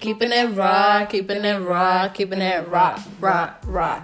Keeping it raw, keeping it raw, keeping it raw, raw, raw.